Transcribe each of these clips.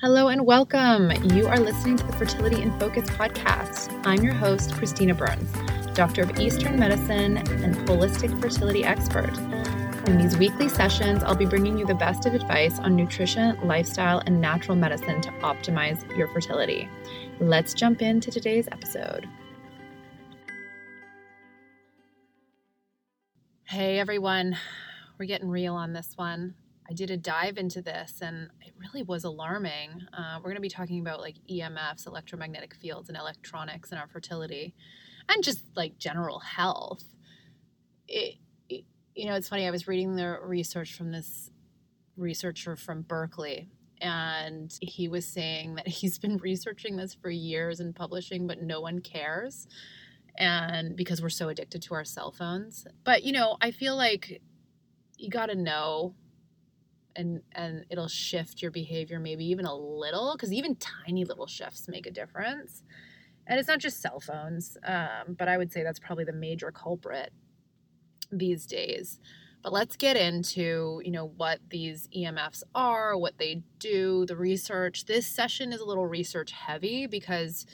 Hello and welcome. You are listening to the Fertility in Focus podcast. I'm your host, Christina Burns, doctor of Eastern medicine and holistic fertility expert. In these weekly sessions, I'll be bringing you the best of advice on nutrition, lifestyle, and natural medicine to optimize your fertility. Let's jump into today's episode. Hey everyone, we're getting real on this one. I did a dive into this and it really was alarming. Uh, we're going to be talking about like EMFs, electromagnetic fields, and electronics and our fertility and just like general health. It, it, you know, it's funny. I was reading the research from this researcher from Berkeley, and he was saying that he's been researching this for years and publishing, but no one cares. And because we're so addicted to our cell phones. But, you know, I feel like you got to know and and it'll shift your behavior maybe even a little because even tiny little shifts make a difference. And it's not just cell phones um, but i would say that's probably the major culprit these days. But let's get into you know what these emfs are what they do the research. This session is a little research heavy because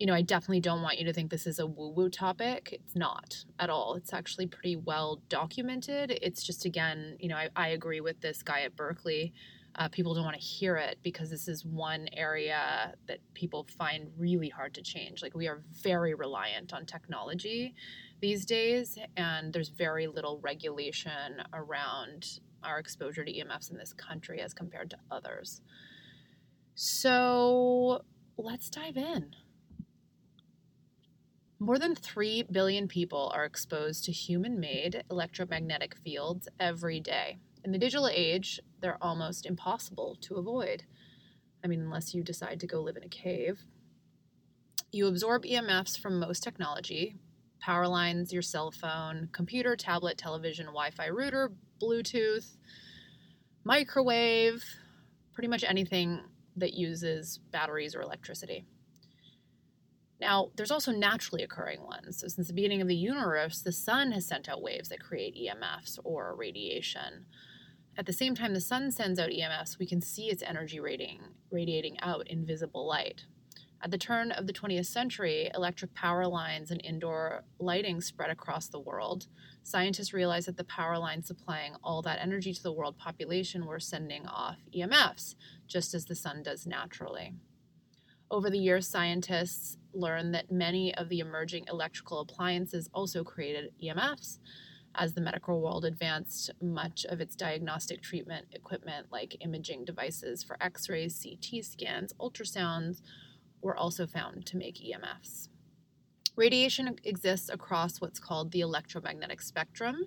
you know, I definitely don't want you to think this is a woo woo topic. It's not at all. It's actually pretty well documented. It's just, again, you know, I, I agree with this guy at Berkeley. Uh, people don't want to hear it because this is one area that people find really hard to change. Like, we are very reliant on technology these days, and there's very little regulation around our exposure to EMFs in this country as compared to others. So, let's dive in. More than 3 billion people are exposed to human made electromagnetic fields every day. In the digital age, they're almost impossible to avoid. I mean, unless you decide to go live in a cave. You absorb EMFs from most technology power lines, your cell phone, computer, tablet, television, Wi Fi router, Bluetooth, microwave, pretty much anything that uses batteries or electricity. Now, there's also naturally occurring ones. So, since the beginning of the universe, the sun has sent out waves that create EMFs or radiation. At the same time the sun sends out EMFs, we can see its energy radiating, radiating out in visible light. At the turn of the 20th century, electric power lines and indoor lighting spread across the world. Scientists realized that the power lines supplying all that energy to the world population were sending off EMFs, just as the sun does naturally. Over the years, scientists learned that many of the emerging electrical appliances also created EMFs. As the medical world advanced, much of its diagnostic treatment equipment, like imaging devices for x rays, CT scans, ultrasounds, were also found to make EMFs. Radiation exists across what's called the electromagnetic spectrum.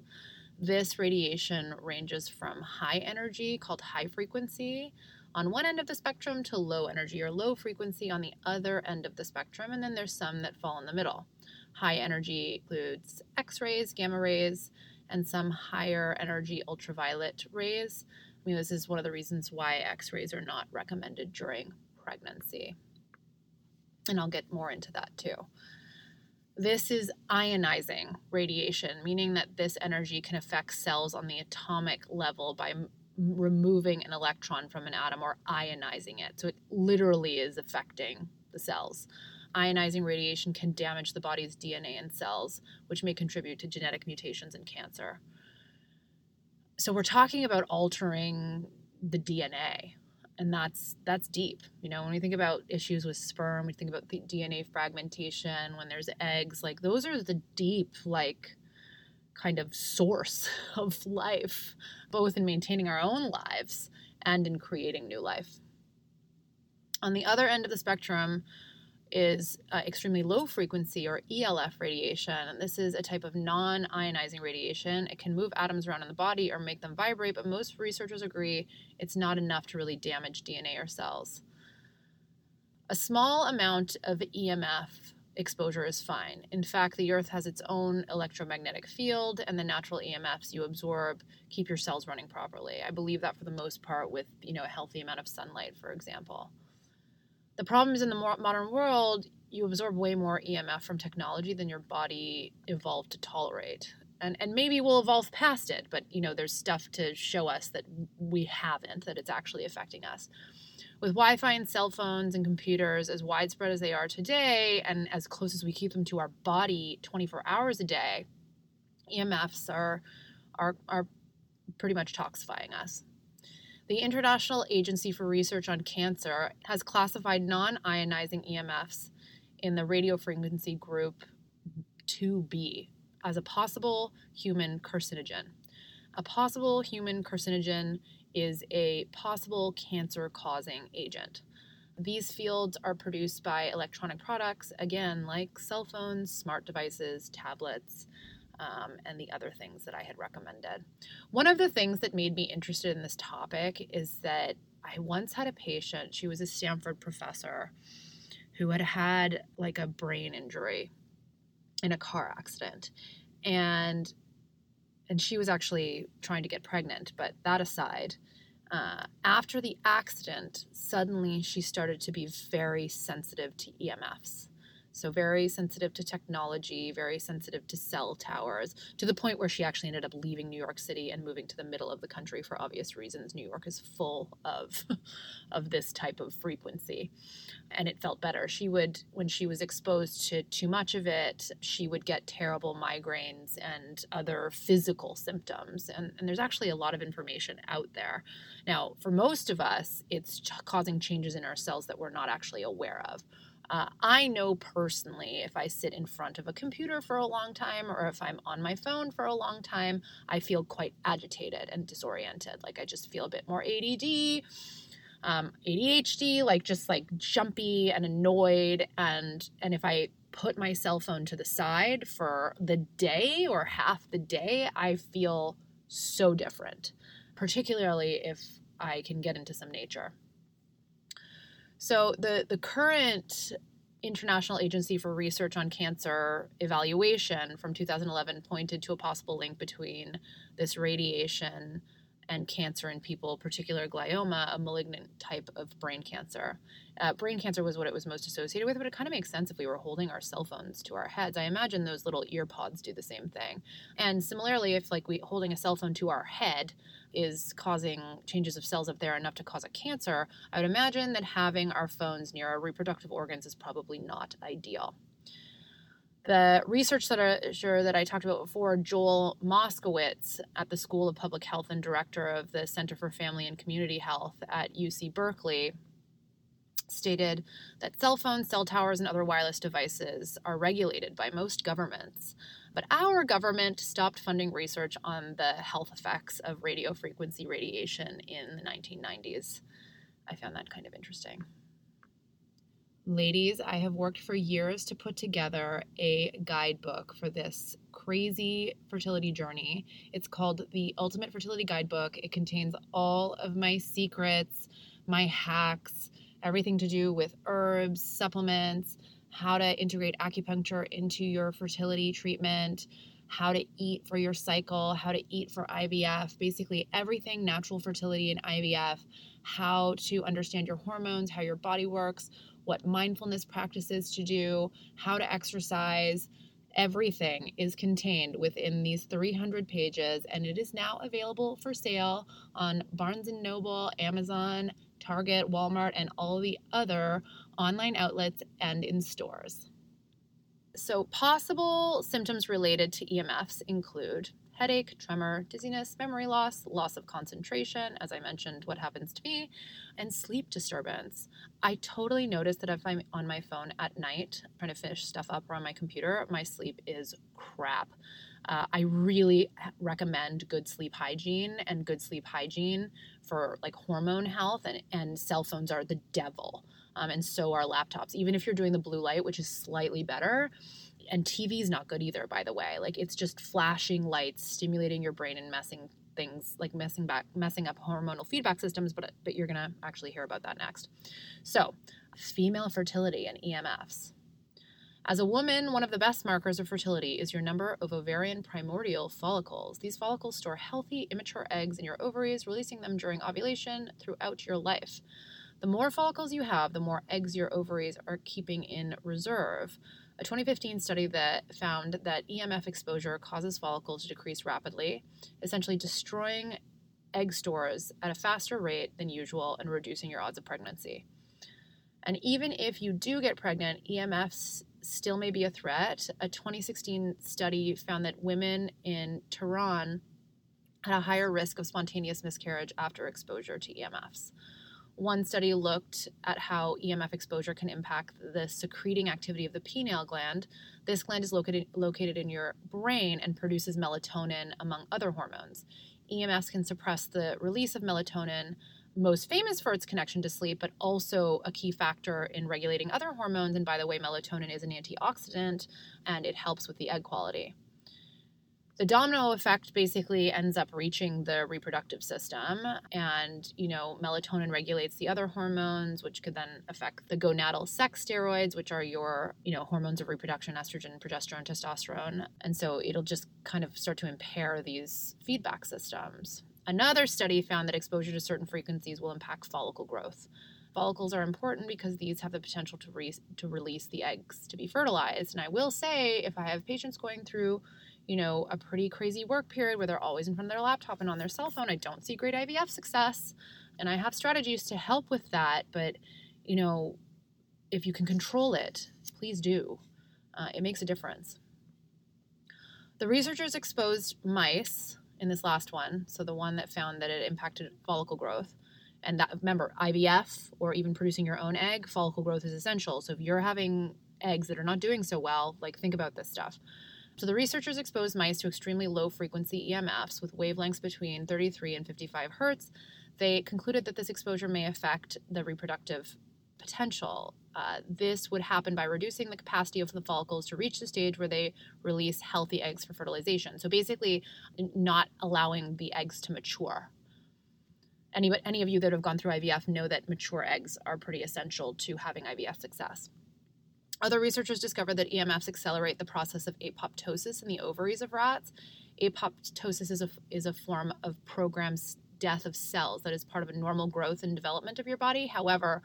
This radiation ranges from high energy, called high frequency, on one end of the spectrum to low energy or low frequency on the other end of the spectrum, and then there's some that fall in the middle. High energy includes X rays, gamma rays, and some higher energy ultraviolet rays. I mean, this is one of the reasons why X rays are not recommended during pregnancy. And I'll get more into that too. This is ionizing radiation, meaning that this energy can affect cells on the atomic level by removing an electron from an atom or ionizing it. So it literally is affecting the cells. Ionizing radiation can damage the body's DNA and cells, which may contribute to genetic mutations and cancer. So we're talking about altering the DNA, and that's that's deep. You know, when we think about issues with sperm, we think about the DNA fragmentation. When there's eggs, like those are the deep, like kind of source of life, both in maintaining our own lives and in creating new life. On the other end of the spectrum is uh, extremely low frequency or ELF radiation. And this is a type of non ionizing radiation. It can move atoms around in the body or make them vibrate, but most researchers agree it's not enough to really damage DNA or cells. A small amount of EMF exposure is fine. In fact, the Earth has its own electromagnetic field, and the natural EMFs you absorb keep your cells running properly. I believe that for the most part with you know a healthy amount of sunlight, for example. The problem is in the modern world, you absorb way more EMF from technology than your body evolved to tolerate. And, and maybe we'll evolve past it, but you know, there's stuff to show us that we haven't, that it's actually affecting us. With Wi Fi and cell phones and computers as widespread as they are today, and as close as we keep them to our body 24 hours a day, EMFs are, are, are pretty much toxifying us. The International Agency for Research on Cancer has classified non ionizing EMFs in the radio frequency group 2B as a possible human carcinogen. A possible human carcinogen is a possible cancer causing agent. These fields are produced by electronic products, again, like cell phones, smart devices, tablets, um, and the other things that I had recommended. One of the things that made me interested in this topic is that I once had a patient, she was a Stanford professor, who had had like a brain injury in a car accident. And and she was actually trying to get pregnant, but that aside, uh, after the accident, suddenly she started to be very sensitive to EMFs. So, very sensitive to technology, very sensitive to cell towers, to the point where she actually ended up leaving New York City and moving to the middle of the country for obvious reasons. New York is full of, of this type of frequency. And it felt better. She would, when she was exposed to too much of it, she would get terrible migraines and other physical symptoms. And, and there's actually a lot of information out there. Now, for most of us, it's causing changes in our cells that we're not actually aware of. Uh, I know personally if I sit in front of a computer for a long time or if I'm on my phone for a long time, I feel quite agitated and disoriented. Like I just feel a bit more ADD, um, ADHD, like just like jumpy and annoyed. And and if I put my cell phone to the side for the day or half the day, I feel so different, particularly if I can get into some nature. So the the current International Agency for Research on Cancer evaluation from 2011 pointed to a possible link between this radiation and cancer in people, particular glioma, a malignant type of brain cancer. Uh, brain cancer was what it was most associated with, but it kind of makes sense if we were holding our cell phones to our heads. I imagine those little ear pods do the same thing. And similarly, if like we holding a cell phone to our head is causing changes of cells up there enough to cause a cancer, I would imagine that having our phones near our reproductive organs is probably not ideal. The research that I, talked about before, Joel Moskowitz at the School of Public Health and director of the Center for Family and Community Health at UC Berkeley, stated that cell phones, cell towers, and other wireless devices are regulated by most governments. But our government stopped funding research on the health effects of radio frequency radiation in the 1990s. I found that kind of interesting. Ladies, I have worked for years to put together a guidebook for this crazy fertility journey. It's called the Ultimate Fertility Guidebook. It contains all of my secrets, my hacks, everything to do with herbs, supplements, how to integrate acupuncture into your fertility treatment, how to eat for your cycle, how to eat for IVF, basically everything natural fertility and IVF, how to understand your hormones, how your body works what mindfulness practices to do, how to exercise. Everything is contained within these 300 pages, and it is now available for sale on Barnes and Noble, Amazon, Target, Walmart, and all the other online outlets and in stores. So, possible symptoms related to EMFs include headache, tremor, dizziness, memory loss, loss of concentration, as I mentioned, what happens to me, and sleep disturbance. I totally notice that if I'm on my phone at night trying to finish stuff up or on my computer, my sleep is crap. Uh, I really recommend good sleep hygiene and good sleep hygiene for like hormone health, and, and cell phones are the devil. Um, and so are laptops. Even if you're doing the blue light, which is slightly better, and TV is not good either, by the way. Like it's just flashing lights, stimulating your brain and messing things like messing back messing up hormonal feedback systems but but you're to actually hear about that next. So, female fertility and EMFs. As a woman, one of the best markers of fertility is your number of ovarian primordial follicles. These follicles store healthy, immature eggs in your ovaries, releasing them during ovulation throughout your life. The more follicles you have, the more eggs your ovaries are keeping in reserve a 2015 study that found that EMF exposure causes follicles to decrease rapidly, essentially destroying egg stores at a faster rate than usual and reducing your odds of pregnancy. And even if you do get pregnant, EMFs still may be a threat. A 2016 study found that women in Tehran had a higher risk of spontaneous miscarriage after exposure to EMFs. One study looked at how EMF exposure can impact the secreting activity of the pineal gland. This gland is located, located in your brain and produces melatonin, among other hormones. EMFs can suppress the release of melatonin, most famous for its connection to sleep, but also a key factor in regulating other hormones. And by the way, melatonin is an antioxidant and it helps with the egg quality the domino effect basically ends up reaching the reproductive system. And you know melatonin regulates the other hormones which could then affect the gonadal sex steroids which are your you know hormones of reproduction estrogen progesterone testosterone. And so it'll just kind of start to impair these feedback systems. Another study found that exposure to certain frequencies will impact follicle growth. Follicles are important because these have the potential to, re- to release the eggs to be fertilized. And i will say if i have patients going through you know, a pretty crazy work period where they're always in front of their laptop and on their cell phone, I don't see great IVF success. And I have strategies to help with that. But, you know, if you can control it, please do. Uh, it makes a difference. The researchers exposed mice in this last one, so the one that found that it impacted follicle growth. And that, remember, IVF or even producing your own egg, follicle growth is essential. So if you're having eggs that are not doing so well, like think about this stuff. So the researchers exposed mice to extremely low frequency EMFs with wavelengths between 33 and 55 hertz. They concluded that this exposure may affect the reproductive potential. Uh, this would happen by reducing the capacity of the follicles to reach the stage where they release healthy eggs for fertilization. So basically, not allowing the eggs to mature. Any, any of you that have gone through IVF know that mature eggs are pretty essential to having IVF success. Other researchers discovered that EMFs accelerate the process of apoptosis in the ovaries of rats. Apoptosis is a, is a form of programmed death of cells that is part of a normal growth and development of your body. However,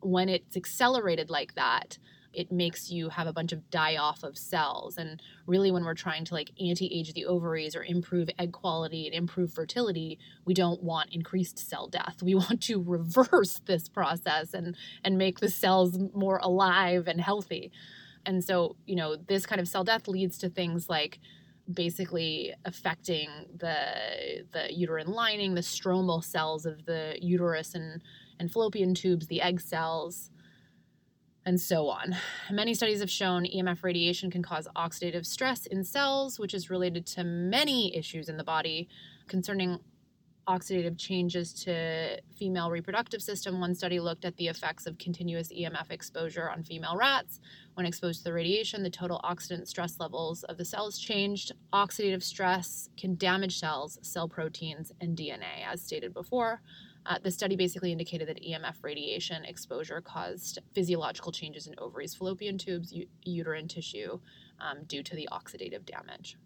when it's accelerated like that, it makes you have a bunch of die off of cells. And really, when we're trying to like anti age the ovaries or improve egg quality and improve fertility, we don't want increased cell death. We want to reverse this process and, and make the cells more alive and healthy. And so, you know, this kind of cell death leads to things like basically affecting the the uterine lining, the stromal cells of the uterus and and fallopian tubes, the egg cells, and so on. Many studies have shown EMF radiation can cause oxidative stress in cells, which is related to many issues in the body concerning oxidative changes to female reproductive system. One study looked at the effects of continuous emf exposure on female rats. When exposed to the radiation the total oxidant stress levels of the cells changed. Oxidative stress can damage cells cell proteins and dna as stated before uh, the study basically indicated that EMF radiation exposure caused physiological changes in ovaries, fallopian tubes, u- uterine tissue um, due to the oxidative damage.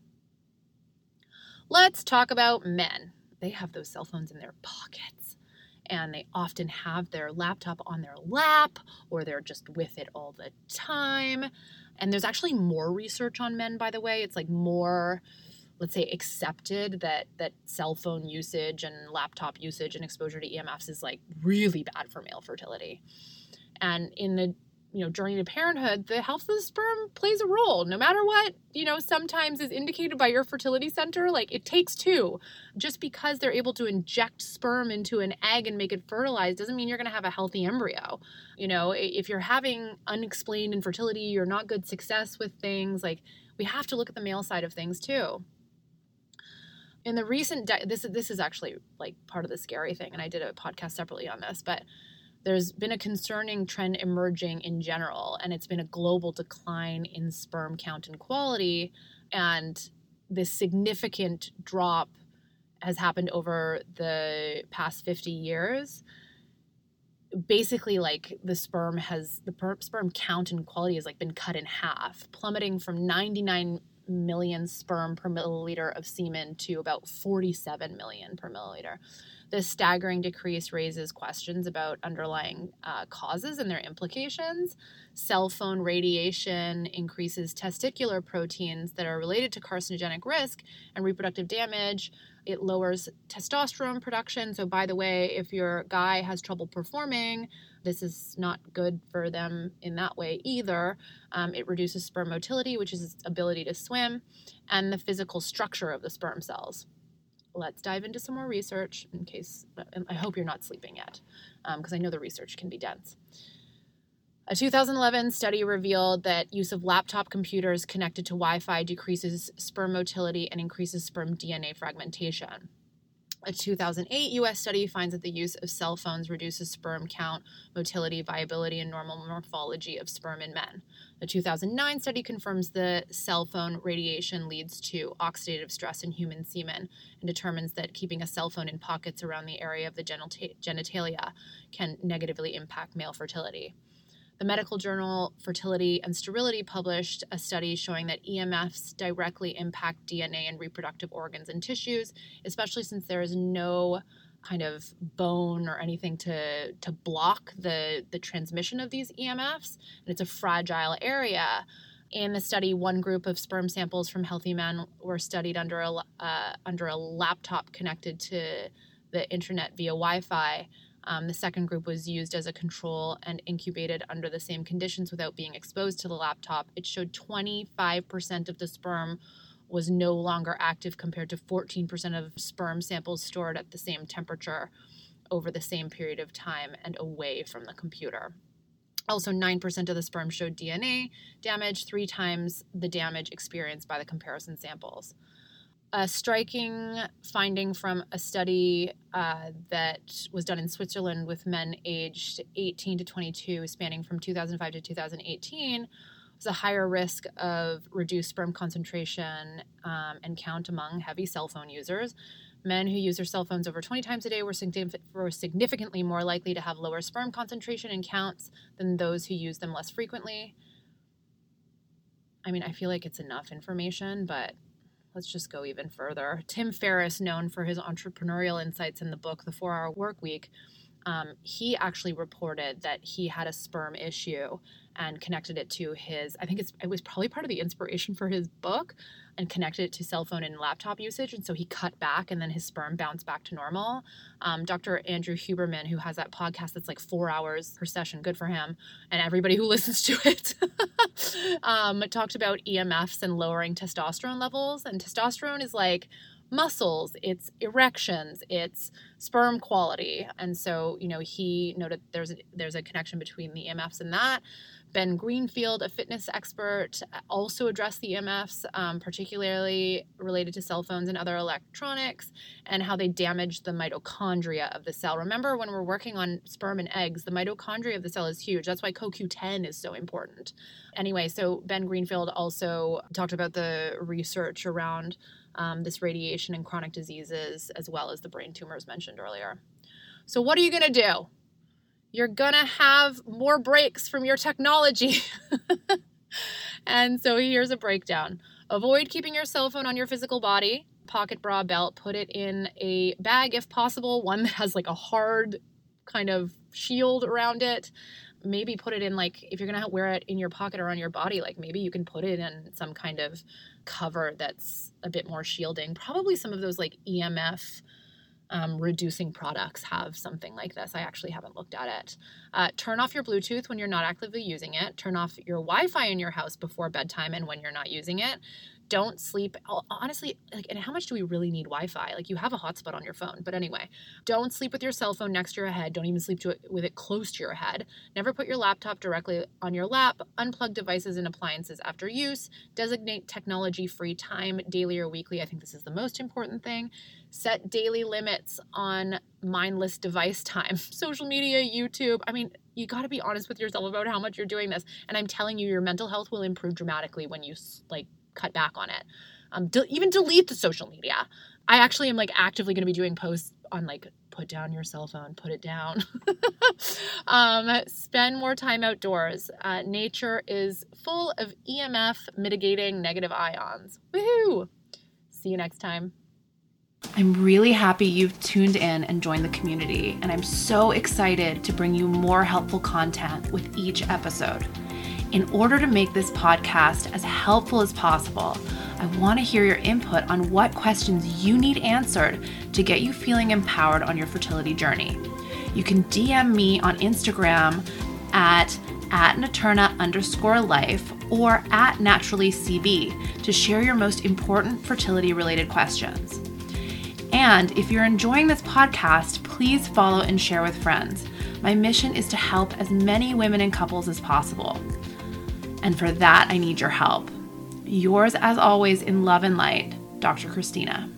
Let's talk about men. They have those cell phones in their pockets and they often have their laptop on their lap or they're just with it all the time. And there's actually more research on men, by the way. It's like more let's say accepted that that cell phone usage and laptop usage and exposure to EMFs is like really bad for male fertility. And in the you know journey to parenthood, the health of the sperm plays a role. No matter what, you know, sometimes is indicated by your fertility center, like it takes two. Just because they're able to inject sperm into an egg and make it fertilized doesn't mean you're going to have a healthy embryo. You know, if you're having unexplained infertility, you're not good success with things, like we have to look at the male side of things too in the recent de- this this is actually like part of the scary thing and I did a podcast separately on this but there's been a concerning trend emerging in general and it's been a global decline in sperm count and quality and this significant drop has happened over the past 50 years. Basically like the sperm has the per- sperm count and quality has like been cut in half plummeting from 99 million sperm per milliliter of semen to about 47 million per milliliter. This staggering decrease raises questions about underlying uh, causes and their implications. Cell phone radiation increases testicular proteins that are related to carcinogenic risk and reproductive damage. It lowers testosterone production. So, by the way, if your guy has trouble performing, this is not good for them in that way either. Um, it reduces sperm motility, which is its ability to swim, and the physical structure of the sperm cells. Let's dive into some more research in case, I hope you're not sleeping yet, because um, I know the research can be dense. A 2011 study revealed that use of laptop computers connected to Wi Fi decreases sperm motility and increases sperm DNA fragmentation. A 2008 US study finds that the use of cell phones reduces sperm count, motility, viability, and normal morphology of sperm in men. A 2009 study confirms the cell phone radiation leads to oxidative stress in human semen and determines that keeping a cell phone in pockets around the area of the genitalia can negatively impact male fertility. The medical journal Fertility and Sterility published a study showing that EMFs directly impact DNA and reproductive organs and tissues, especially since there is no kind of bone or anything to to block the the transmission of these EMFs, and it's a fragile area. In the study, one group of sperm samples from healthy men were studied under a uh, under a laptop connected to the internet via Wi-Fi. Um, the second group was used as a control and incubated under the same conditions without being exposed to the laptop. It showed 25% of the sperm was no longer active compared to 14% of sperm samples stored at the same temperature over the same period of time and away from the computer. Also, 9% of the sperm showed DNA damage, three times the damage experienced by the comparison samples a striking finding from a study uh, that was done in Switzerland with men aged 18 to 22, spanning from 2005 to 2018, was a higher risk of reduced sperm concentration um, and count among heavy cell phone users. Men who use their cell phones over 20 times a day were, were significantly more likely to have lower sperm concentration and counts than those who use them less frequently. I mean, I feel like it's enough information, but let's just go even further. Tim Ferriss, known for his entrepreneurial insights in the book The Four Hour Work Week, um, he actually reported that he had a sperm issue and connected it to his i think it was probably part of the inspiration for his book and connected it to cell phone and laptop usage and so he cut back and then his sperm bounced back to normal um, dr andrew huberman who has that podcast that's like four hours per session good for him and everybody who listens to it um, talked about emfs and lowering testosterone levels and testosterone is like muscles, it's erections, it's sperm quality. And so, you know, he noted there's a, there's a connection between the EMFs and that. Ben Greenfield, a fitness expert, also addressed the EMFs, um, particularly related to cell phones and other electronics, and how they damage the mitochondria of the cell. Remember, when we're working on sperm and eggs, the mitochondria of the cell is huge. That's why CoQ10 is so important. Anyway, so Ben Greenfield also talked about the research around um, this radiation and chronic diseases, as well as the brain tumors mentioned earlier. So, what are you going to do? You're gonna have more breaks from your technology. and so here's a breakdown avoid keeping your cell phone on your physical body, pocket bra belt, put it in a bag if possible, one that has like a hard kind of shield around it. Maybe put it in like if you're gonna wear it in your pocket or on your body, like maybe you can put it in some kind of cover that's a bit more shielding. Probably some of those like EMF um, reducing products have something like this. I actually haven't looked at it. Uh, turn off your Bluetooth when you're not actively using it. Turn off your Wi Fi in your house before bedtime and when you're not using it don't sleep honestly like and how much do we really need wi-fi? Like you have a hotspot on your phone but anyway don't sleep with your cell phone next to your head. Don't even sleep it with it close to your head. Never put your laptop directly on your lap. Unplug devices and appliances after use. Designate technology free time daily or weekly. I think this is the most important thing. Set daily limits on mindless device time social media youtube. I mean you got to be honest with yourself about how much you're doing this. And i'm telling you your mental health will improve dramatically when you like cut back on it. Um, de- even delete the social media. I actually am like actively going to be doing posts on like put down your cell phone, put it down. um, spend more time outdoors. Uh, nature is full of EMF mitigating negative ions. Woohoo! See you next time. I'm really happy you've tuned in and joined the community, and I'm so excited to bring you more helpful content with each episode. In order to make this podcast as helpful as possible, I want to hear your input on what questions you need answered to get you feeling empowered on your fertility journey. You can DM me on Instagram at at Naturna underscore life or at naturally CB to share your most important fertility related questions. And if you're enjoying this podcast, please follow and share with friends. My mission is to help as many women and couples as possible. And for that, I need your help. Yours, as always, in love and light, Dr. Christina.